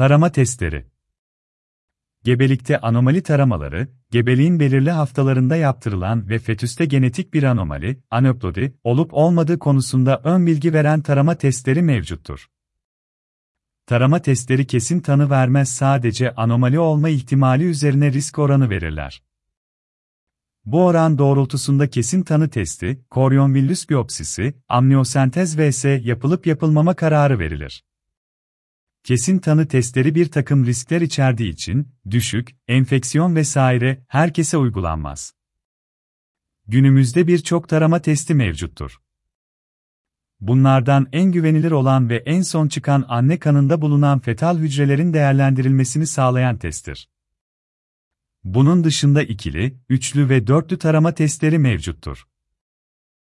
Tarama testleri Gebelikte anomali taramaları, gebeliğin belirli haftalarında yaptırılan ve fetüste genetik bir anomali, aneuploidi, olup olmadığı konusunda ön bilgi veren tarama testleri mevcuttur. Tarama testleri kesin tanı vermez sadece anomali olma ihtimali üzerine risk oranı verirler. Bu oran doğrultusunda kesin tanı testi, koryonvillus biyopsisi, amniyosentez vs yapılıp yapılmama kararı verilir. Kesin tanı testleri bir takım riskler içerdiği için, düşük, enfeksiyon vesaire herkese uygulanmaz. Günümüzde birçok tarama testi mevcuttur. Bunlardan en güvenilir olan ve en son çıkan anne kanında bulunan fetal hücrelerin değerlendirilmesini sağlayan testtir. Bunun dışında ikili, üçlü ve dörtlü tarama testleri mevcuttur.